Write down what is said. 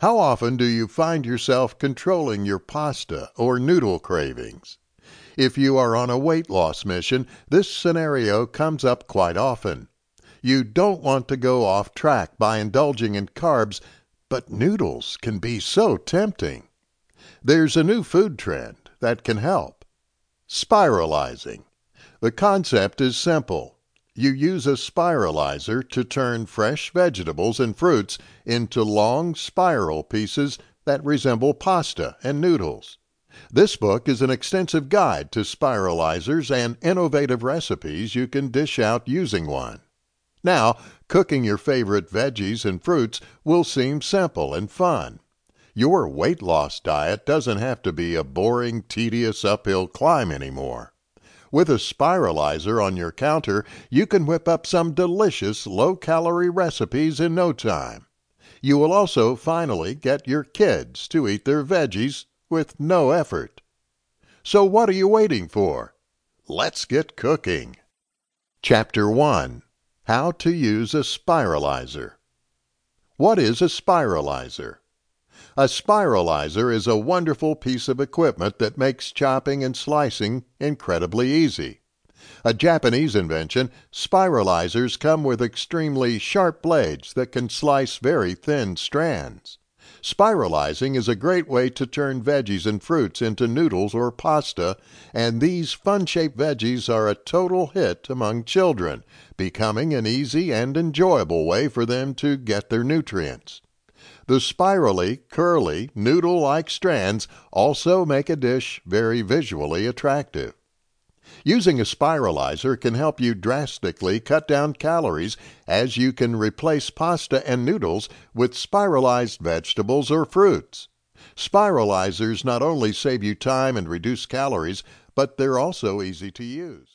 How often do you find yourself controlling your pasta or noodle cravings? If you are on a weight loss mission, this scenario comes up quite often. You don't want to go off track by indulging in carbs, but noodles can be so tempting. There's a new food trend that can help spiralizing. The concept is simple. You use a spiralizer to turn fresh vegetables and fruits into long spiral pieces that resemble pasta and noodles. This book is an extensive guide to spiralizers and innovative recipes you can dish out using one. Now, cooking your favorite veggies and fruits will seem simple and fun. Your weight loss diet doesn't have to be a boring, tedious uphill climb anymore. With a spiralizer on your counter, you can whip up some delicious low calorie recipes in no time. You will also finally get your kids to eat their veggies with no effort. So, what are you waiting for? Let's get cooking. Chapter 1 How to Use a Spiralizer. What is a spiralizer? A spiralizer is a wonderful piece of equipment that makes chopping and slicing incredibly easy. A Japanese invention, spiralizers come with extremely sharp blades that can slice very thin strands. Spiralizing is a great way to turn veggies and fruits into noodles or pasta, and these fun shaped veggies are a total hit among children, becoming an easy and enjoyable way for them to get their nutrients. The spirally, curly, noodle like strands also make a dish very visually attractive. Using a spiralizer can help you drastically cut down calories as you can replace pasta and noodles with spiralized vegetables or fruits. Spiralizers not only save you time and reduce calories, but they're also easy to use.